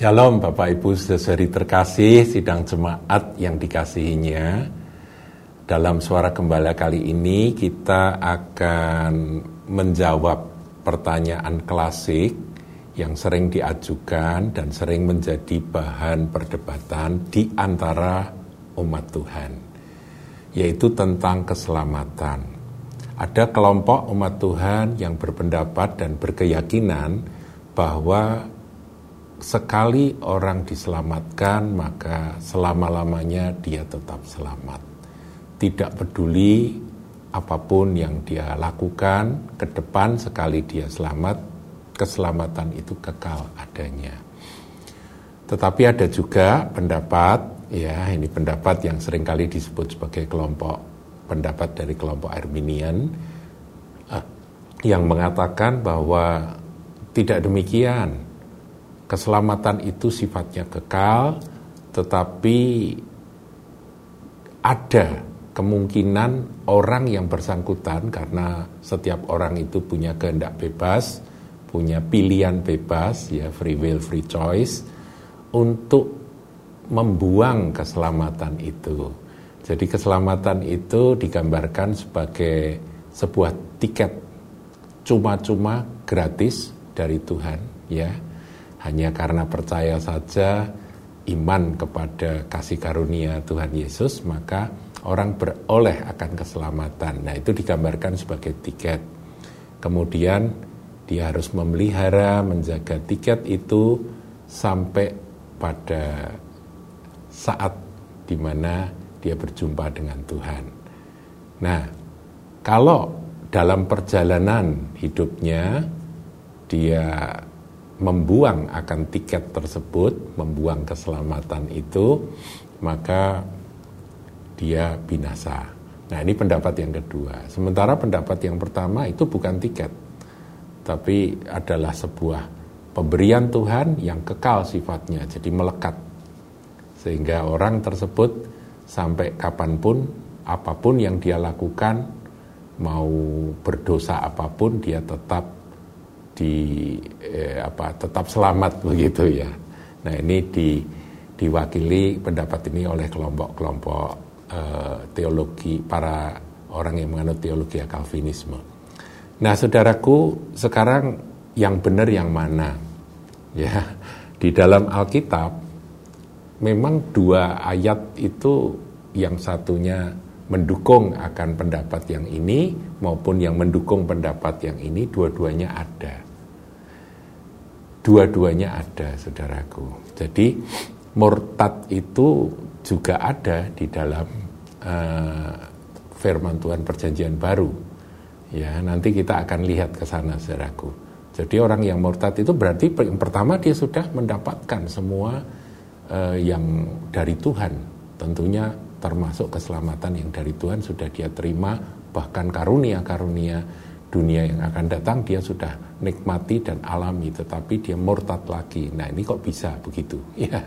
Shalom Bapak Ibu saudari terkasih sidang jemaat yang dikasihinya Dalam suara gembala kali ini kita akan menjawab pertanyaan klasik yang sering diajukan dan sering menjadi bahan perdebatan di antara umat Tuhan yaitu tentang keselamatan. Ada kelompok umat Tuhan yang berpendapat dan berkeyakinan bahwa sekali orang diselamatkan, maka selama-lamanya dia tetap selamat. Tidak peduli apa pun yang dia lakukan, ke depan sekali dia selamat, keselamatan itu kekal adanya. Tetapi ada juga pendapat, ya ini pendapat yang sering kali disebut sebagai kelompok pendapat dari kelompok Arminian, eh, yang mengatakan bahwa tidak demikian keselamatan itu sifatnya kekal, tetapi ada kemungkinan orang yang bersangkutan karena setiap orang itu punya kehendak bebas, punya pilihan bebas ya free will free choice untuk membuang keselamatan itu. Jadi keselamatan itu digambarkan sebagai sebuah tiket cuma-cuma gratis dari Tuhan ya hanya karena percaya saja iman kepada kasih karunia Tuhan Yesus, maka orang beroleh akan keselamatan. Nah, itu digambarkan sebagai tiket. Kemudian dia harus memelihara, menjaga tiket itu sampai pada saat di mana dia berjumpa dengan Tuhan. Nah, kalau dalam perjalanan hidupnya dia membuang akan tiket tersebut, membuang keselamatan itu, maka dia binasa. Nah, ini pendapat yang kedua. Sementara pendapat yang pertama itu bukan tiket, tapi adalah sebuah pemberian Tuhan yang kekal sifatnya, jadi melekat. Sehingga orang tersebut sampai kapan pun, apa pun yang dia lakukan, mau berdosa apa pun, dia tetap di eh, apa tetap selamat begitu ya. Nah ini di, diwakili pendapat ini oleh kelompok-kelompok eh, teologi para orang yang menganut teologi Calvinisme. Nah saudaraku sekarang yang benar yang mana ya di dalam Alkitab memang dua ayat itu yang satunya mendukung akan pendapat yang ini maupun yang mendukung pendapat yang ini dua-duanya ada dua-duanya ada saudaraku. Jadi murtad itu juga ada di dalam uh, firman Tuhan perjanjian baru. Ya nanti kita akan lihat ke sana saudaraku. Jadi orang yang murtad itu berarti yang pertama dia sudah mendapatkan semua uh, yang dari Tuhan. Tentunya termasuk keselamatan yang dari Tuhan sudah dia terima bahkan karunia-karunia dunia yang akan datang dia sudah nikmati dan alami tetapi dia murtad lagi. Nah ini kok bisa begitu? Ya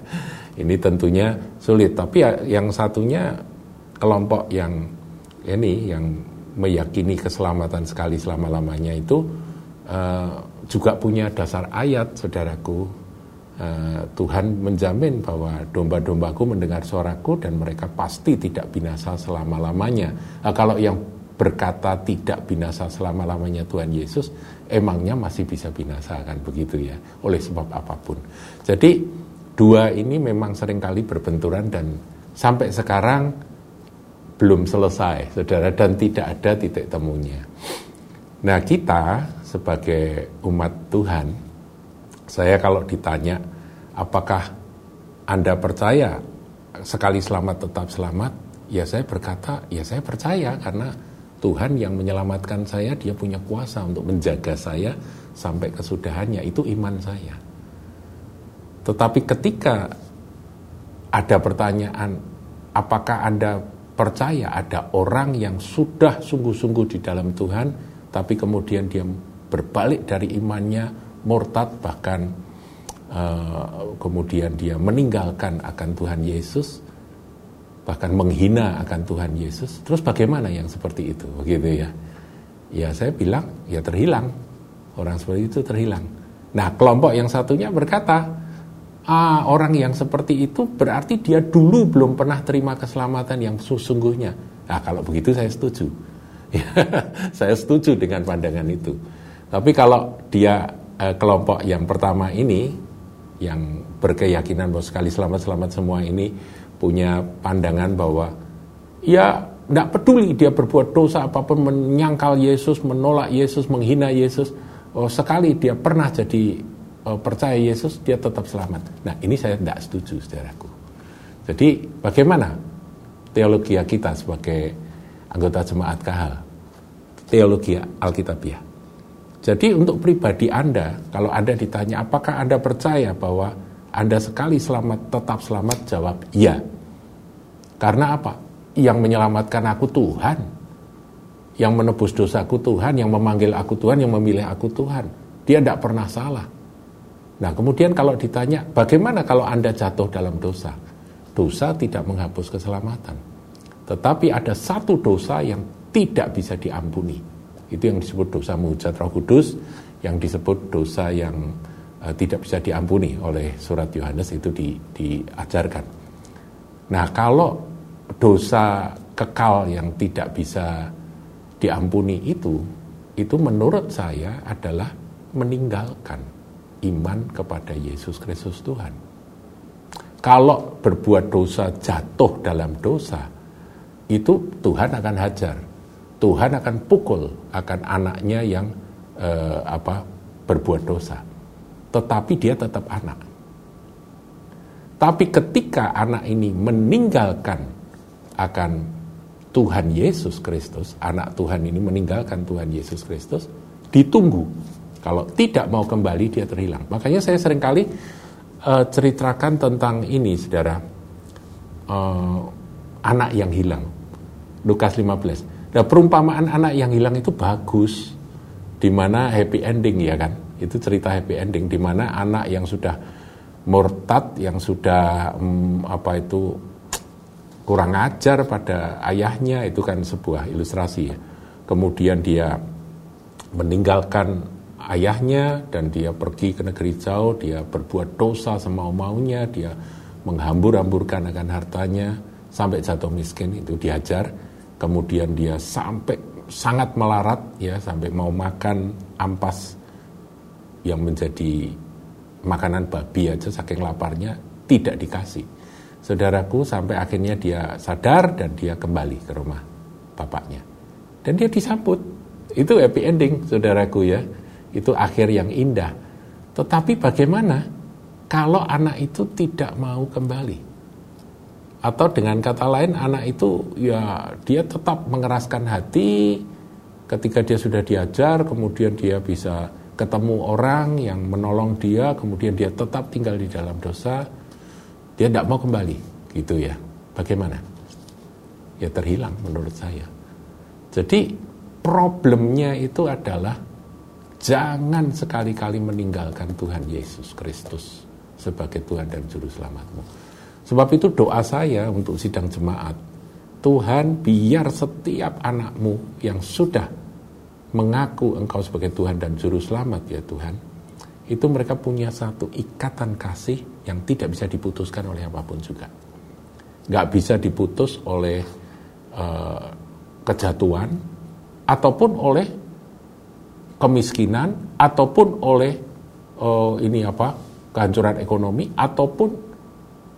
ini tentunya sulit. Tapi ya, yang satunya kelompok yang ini yang meyakini keselamatan sekali selama-lamanya itu uh, juga punya dasar ayat saudaraku. Uh, Tuhan menjamin bahwa domba-dombaku mendengar suaraku dan mereka pasti tidak binasa selama-lamanya. Nah, kalau yang berkata tidak binasa selama-lamanya Tuhan Yesus, emangnya masih bisa binasa kan begitu ya, oleh sebab apa pun. Jadi dua ini memang sering kali berbenturan dan sampai sekarang belum selesai, saudara, dan tidak ada titik temunya. Nah kita sebagai umat Tuhan, saya kalau ditanya apakah Anda percaya sekali selamat tetap selamat, ya saya berkata, ya saya percaya karena Tuhan yang menyelamatkan saya, dia punya kuasa untuk menjaga saya sampai kesudahannya. Itu iman saya. Tetapi ketika ada pertanyaan, apakah Anda percaya ada orang yang sudah sungguh-sungguh di dalam Tuhan, tapi kemudian dia berbalik dari imannya, murtad, bahkan uh, kemudian dia meninggalkan akan Tuhan Yesus, bahkan menghina akan Tuhan Yesus. Terus bagaimana yang seperti itu? Begitu ya. Ya saya bilang ya terhilang. Orang seperti itu terhilang. Nah kelompok yang satunya berkata ah, orang yang seperti itu berarti dia dulu belum pernah terima keselamatan yang sesungguhnya. Nah, kalau begitu saya setuju. saya setuju dengan pandangan itu. Tapi kalau dia eh, kelompok yang pertama ini yang berkeyakinan bahwa sekali selamat-selamat semua ini punya pandangan bahwa ya tidak peduli dia berbuat dosa apa pun menyangkal Yesus, menolak Yesus, menghina Yesus. Oh, sekali dia pernah jadi oh, percaya Yesus, dia tetap selamat. Nah ini saya tidak setuju, saudaraku. Jadi bagaimana teologi kita sebagai anggota jemaat kahal? Teologi Alkitabiah. Jadi untuk pribadi Anda, kalau Anda ditanya apakah Anda percaya bahwa Anda sekali selamat tetap selamat, jawab iya. Karena apa? Yang menyelamatkan aku Tuhan. Yang menebus dosaku Tuhan, yang memanggil aku Tuhan, yang memilih aku Tuhan. Dia tidak pernah salah. Nah kemudian kalau ditanya bagaimana kalau Anda jatuh dalam dosa? Dosa tidak menghapus keselamatan. Tetapi ada satu dosa yang tidak bisa diampuni itu yang disebut dosa mujizat Roh Kudus, yang disebut dosa yang uh, tidak bisa diampuni oleh surat Yohanes itu di, diajarkan. Nah, kalau dosa kekal yang tidak bisa diampuni itu, itu menurut saya adalah meninggalkan iman kepada Yesus Kristus Tuhan. Kalau berbuat dosa jatuh dalam dosa, itu Tuhan akan hajar Tuhan akan pukul akan anaknya yang eh, apa berbuat dosa. Tetapi dia tetap anak. Tapi ketika anak ini meninggalkan akan Tuhan Yesus Kristus, anak Tuhan ini meninggalkan Tuhan Yesus Kristus, ditunggu. Kalau tidak mau kembali dia terhilang. Makanya saya sering kali uh, ceritakan tentang ini, saudara, uh, anak yang hilang. Lukas 15. Nah perumpamaan anak yang hilang itu bagus, di mana happy ending ya kan? Itu cerita happy ending, di mana anak yang sudah murtad, yang sudah hmm, apa itu kurang ajar pada ayahnya itu kan sebuah ilustrasi ya. Kemudian dia meninggalkan ayahnya dan dia pergi ke negeri jauh, dia berbuat dosa semau-maunya, dia menghambur-hamburkan akan hartanya sampai jatuh miskin itu diajar kemudian dia sampai sangat melarat ya sampai mau makan ampas yang menjadi makanan babi aja saking laparnya tidak dikasih. Saudaraku sampai akhirnya dia sadar dan dia kembali ke rumah bapaknya. Dan dia disambut. Itu happy ending saudaraku ya. Itu akhir yang indah. Tetapi bagaimana kalau anak itu tidak mau kembali? Atau dengan kata lain anak itu ya dia tetap mengeraskan hati ketika dia sudah diajar, kemudian dia bisa ketemu orang yang menolong dia, kemudian dia tetap tinggal di dalam dosa, dia tidak mau kembali, gitu ya. Bagaimana? Ya terhilang menurut saya. Jadi problemnya itu adalah jangan sekali-kali meninggalkan Tuhan Yesus Kristus sebagai Tuhan dan Juru Selamatmu. Sebab itu doa saya untuk sidang jemaat, Tuhan biar setiap anakmu yang sudah mengaku engkau sebagai Tuhan dan Juru Selamat ya Tuhan, itu mereka punya satu ikatan kasih yang tidak bisa diputuskan oleh apa pun juga. Gak bisa diputus oleh uh, kejatuhan, ataupun oleh kemiskinan, ataupun oleh uh, ini apa kehancuran ekonomi, ataupun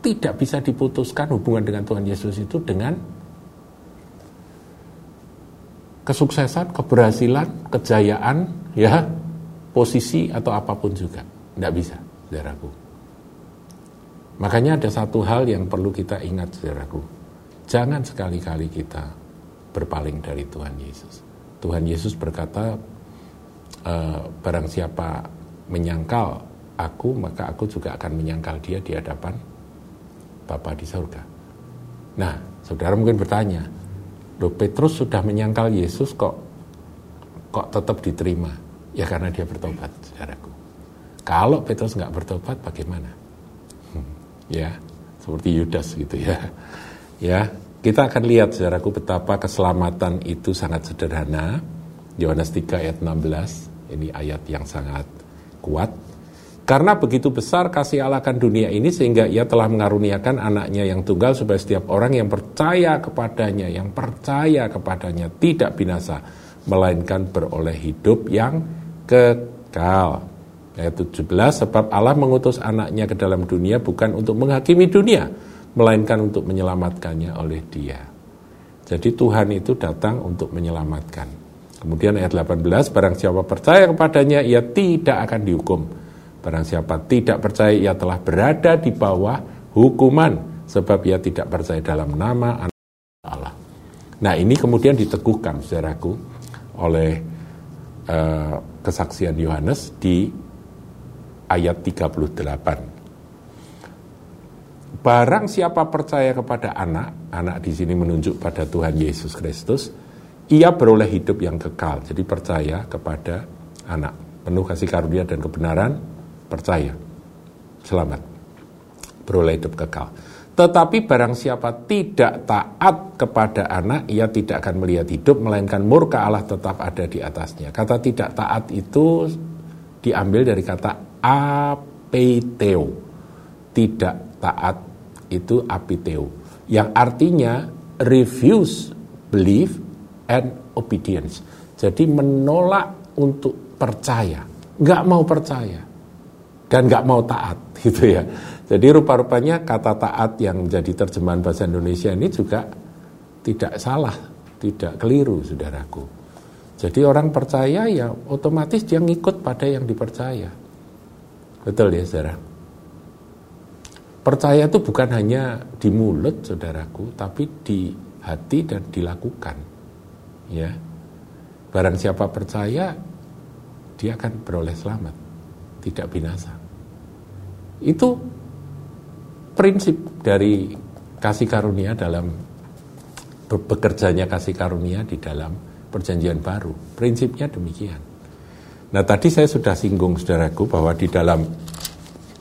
tidak bisa diputuskan hubungan dengan Tuhan Yesus itu dengan kesuksesan, keberhasilan, kejayaan, ya, posisi atau apa pun juga. Tidak bisa, saudaraku. Makanya ada satu hal yang perlu kita ingat, saudaraku. Jangan sekali-kali kita berpaling dari Tuhan Yesus. Tuhan Yesus berkata, e, barang siapa menyangkal aku, maka aku juga akan menyangkal dia di hadapan Bapa di surga. Nah, saudara mungkin bertanya, Loh Petrus sudah menyangkal Yesus kok kok tetap diterima? Ya karena dia bertobat, saudaraku. Kalau Petrus nggak bertobat, bagaimana? Hmm, ya, seperti Yudas gitu ya. Ya, kita akan lihat saudaraku betapa keselamatan itu sangat sederhana. Yohanes 3 ayat 16, ini ayat yang sangat kuat. Karena begitu besar kasih Allah akan dunia ini sehingga ia telah mengaruniakan anaknya yang tunggal supaya setiap orang yang percaya kepadanya, yang percaya kepadanya tidak binasa, melainkan beroleh hidup yang kekal. Ayat 17, sebab Allah mengutus anaknya ke dalam dunia bukan untuk menghakimi dunia, melainkan untuk menyelamatkannya oleh dia. Jadi Tuhan itu datang untuk menyelamatkan. Kemudian ayat 18, barang siapa percaya kepadanya, ia tidak akan dihukum Barang siapa tidak percaya ia telah berada di bawah hukuman sebab ia tidak percaya dalam nama anak Allah. Nah ini kemudian diteguhkan saudaraku oleh uh, kesaksian Yohanes di ayat 38. Barang siapa percaya kepada anak, anak di sini menunjuk pada Tuhan Yesus Kristus, ia beroleh hidup yang kekal. Jadi percaya kepada anak, penuh kasih karunia dan kebenaran, percaya, selamat, beroleh hidup kekal. Tetapi barang siapa tidak taat kepada anak, ia tidak akan melihat hidup, melainkan murka Allah tetap ada di atasnya. Kata tidak taat itu diambil dari kata apeteo. Tidak taat itu apeteo. Yang artinya refuse, believe, and obedience. Jadi menolak untuk percaya. Nggak mau percaya dan nggak mau taat gitu ya. Jadi rupa-rupanya kata taat yang menjadi terjemahan bahasa Indonesia ini juga tidak salah, tidak keliru saudaraku. Jadi orang percaya ya otomatis dia ngikut pada yang dipercaya. Betul ya saudara? Percaya itu bukan hanya di mulut saudaraku, tapi di hati dan dilakukan. Ya. Barang siapa percaya, dia akan beroleh selamat tidak binasa. Itu prinsip dari kasih karunia dalam bekerjanya kasih karunia di dalam perjanjian baru. Prinsipnya demikian. Nah tadi saya sudah singgung saudaraku bahwa di dalam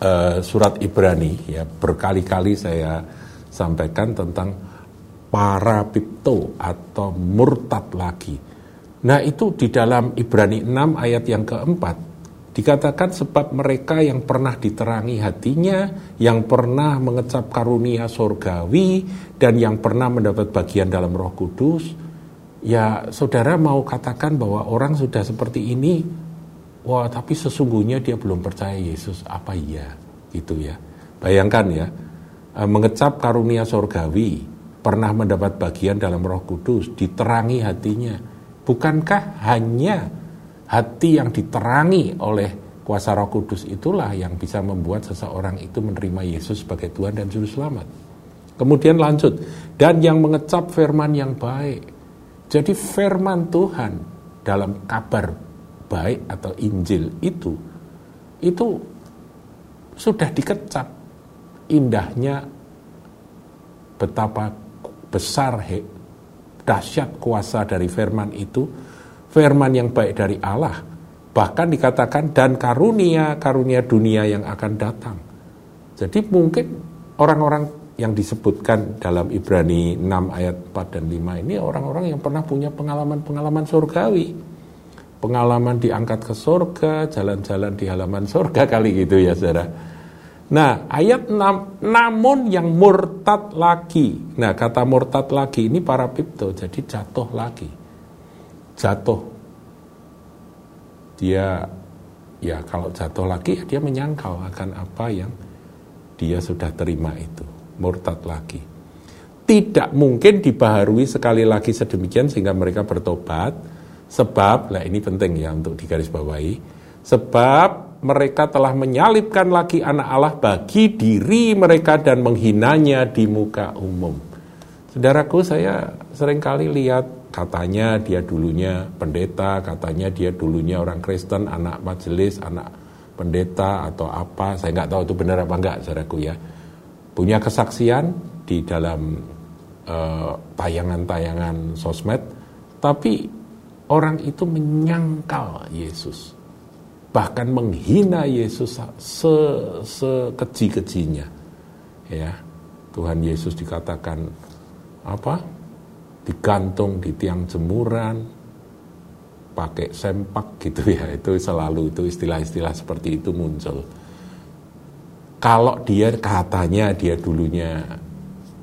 uh, surat Ibrani ya berkali-kali saya sampaikan tentang para pipto atau murtad lagi. Nah itu di dalam Ibrani 6 ayat yang keempat Dikatakan sebab mereka yang pernah diterangi hatinya, yang pernah mengecap karunia sorgawi, dan yang pernah mendapat bagian dalam roh kudus, ya saudara mau katakan bahwa orang sudah seperti ini, wah tapi sesungguhnya dia belum percaya Yesus, apa iya? Gitu ya. Bayangkan ya, e, mengecap karunia sorgawi, pernah mendapat bagian dalam roh kudus, diterangi hatinya. Bukankah hanya hati yang diterangi oleh kuasa Roh Kudus itulah yang bisa membuat seseorang itu menerima Yesus sebagai Tuhan dan Juru Selamat. Kemudian lanjut, dan yang mengecap firman yang baik. Jadi firman Tuhan dalam kabar baik atau Injil itu, itu sudah dikecap indahnya betapa besar dahsyat kuasa dari firman itu firman yang baik dari Allah. Bahkan dikatakan dan karunia, karunia dunia yang akan datang. Jadi mungkin orang-orang yang disebutkan dalam Ibrani 6 ayat 4 dan 5 ini orang-orang yang pernah punya pengalaman-pengalaman surgawi. Pengalaman diangkat ke surga, jalan-jalan di halaman surga kali gitu ya saudara. Nah ayat 6, namun yang murtad lagi. Nah kata murtad lagi ini para pipto, jadi jatuh lagi jatuh. Dia ya kalau jatuh lagi dia menyangkal akan apa yang dia sudah terima itu murtad lagi. Tidak mungkin dibaharui sekali lagi sedemikian sehingga mereka bertobat sebab lah ini penting ya untuk digarisbawahi sebab mereka telah menyalibkan lagi anak Allah bagi diri mereka dan menghinanya di muka umum. Saudaraku saya sering kali lihat katanya dia dulunya pendeta, katanya dia dulunya orang Kristen, anak majelis, anak pendeta atau apa, saya nggak tahu itu benar apa enggak, saudaraku ya. Punya kesaksian di dalam eh, tayangan-tayangan sosmed, tapi orang itu menyangkal Yesus, bahkan menghina Yesus se sekeji-kejinya, ya. Tuhan Yesus dikatakan apa? Digantung di tiang jemuran, pakai sempak gitu ya, itu selalu itu istilah-istilah seperti itu muncul. kalau dia katanya dia dulunya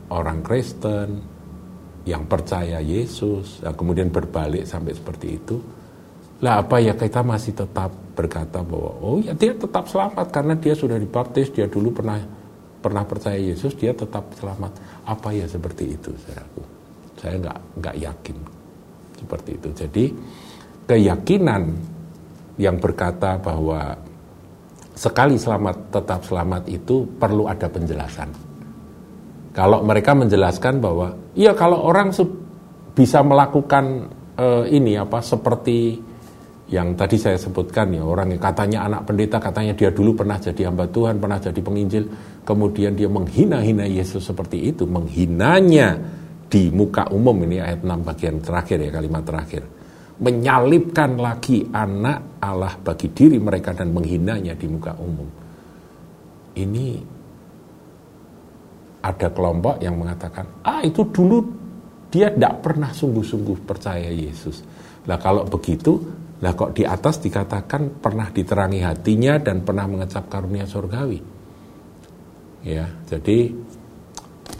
orang Kristen yang percaya Yesus, nah kemudian berbalik sampai seperti itu, lah apa ya kita masih tetap berkata bahwa oh ya dia tetap selamat karena dia sudah dibaptis, dia dulu pernah pernah percaya Yesus, dia tetap selamat. Apa ya seperti itu, saudaraku? Saya nggak nggak yakin seperti itu. Jadi keyakinan yang berkata bahwa sekali selamat tetap selamat itu perlu ada penjelasan. Kalau mereka menjelaskan bahwa iya kalau orang bisa melakukan uh, ini apa seperti yang tadi saya sebutkan ya orang yang katanya anak pendeta katanya dia dulu pernah jadi hamba Tuhan pernah jadi penginjil kemudian dia menghina-hina Yesus seperti itu menghinanya di muka umum ini ayat 6 bagian terakhir ya kalimat terakhir. Menyalibkan lagi anak Allah bagi diri mereka dan menghinanya di muka umum. Ini ada kelompok yang mengatakan ah itu dulu dia tidak pernah sungguh-sungguh percaya Yesus. Lah kalau begitu lah kok di atas dikatakan pernah diterangi hatinya dan pernah mengecap karunia surgawi. Ya, jadi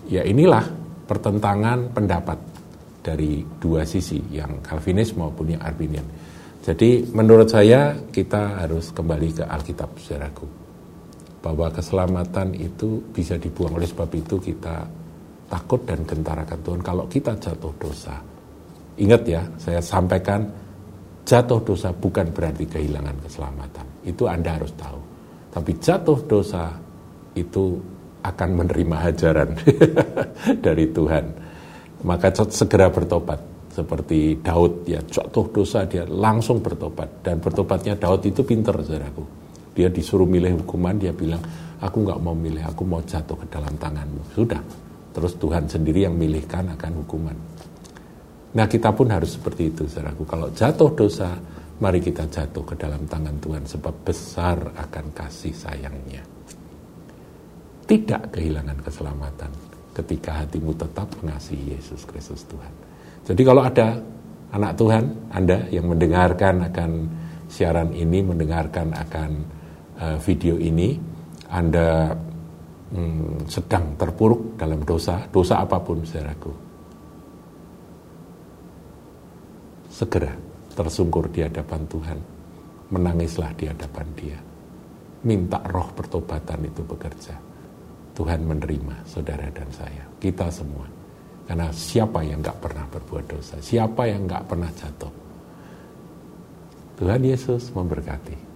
ya inilah pertentangan pendapat dari dua sisi, yang Calvinis maupun yang Arminian. Jadi menurut saya kita harus kembali ke Alkitab saudaraku. Bahwa keselamatan itu bisa dibuang oleh sebab itu kita takut dan gentar akan Tuhan kalau kita jatuh dosa. Ingat ya, saya sampaikan Jatuh dosa bukan berarti kehilangan keselamatan. Itu Anda harus tahu. Tapi jatuh dosa itu akan menerima hajaran dari Tuhan. Maka segera bertobat. Seperti Daud, ya jatuh dosa dia langsung bertobat. Dan bertobatnya Daud itu pinter, saudaraku. Dia disuruh milih hukuman, dia bilang, aku nggak mau milih, aku mau jatuh ke dalam tanganmu. Sudah. Terus Tuhan sendiri yang milihkan akan hukuman. Nah kita pun harus seperti itu saudaraku. Kalau jatuh dosa, mari kita jatuh ke dalam tangan Tuhan sebab besar akan kasih sayangnya. Tidak kehilangan keselamatan ketika hatimu tetap mengasihi Yesus Kristus Tuhan. Jadi kalau ada anak Tuhan, Anda yang mendengarkan akan siaran ini, mendengarkan akan uh, video ini, Anda hmm, sedang terpuruk dalam dosa, dosa apa pun saudaraku segera tersungkur di hadapan Tuhan. Menangislah di hadapan dia. Minta roh pertobatan itu bekerja. Tuhan menerima saudara dan saya, kita semua. Karena siapa yang gak pernah berbuat dosa, siapa yang gak pernah jatuh. Tuhan Yesus memberkati.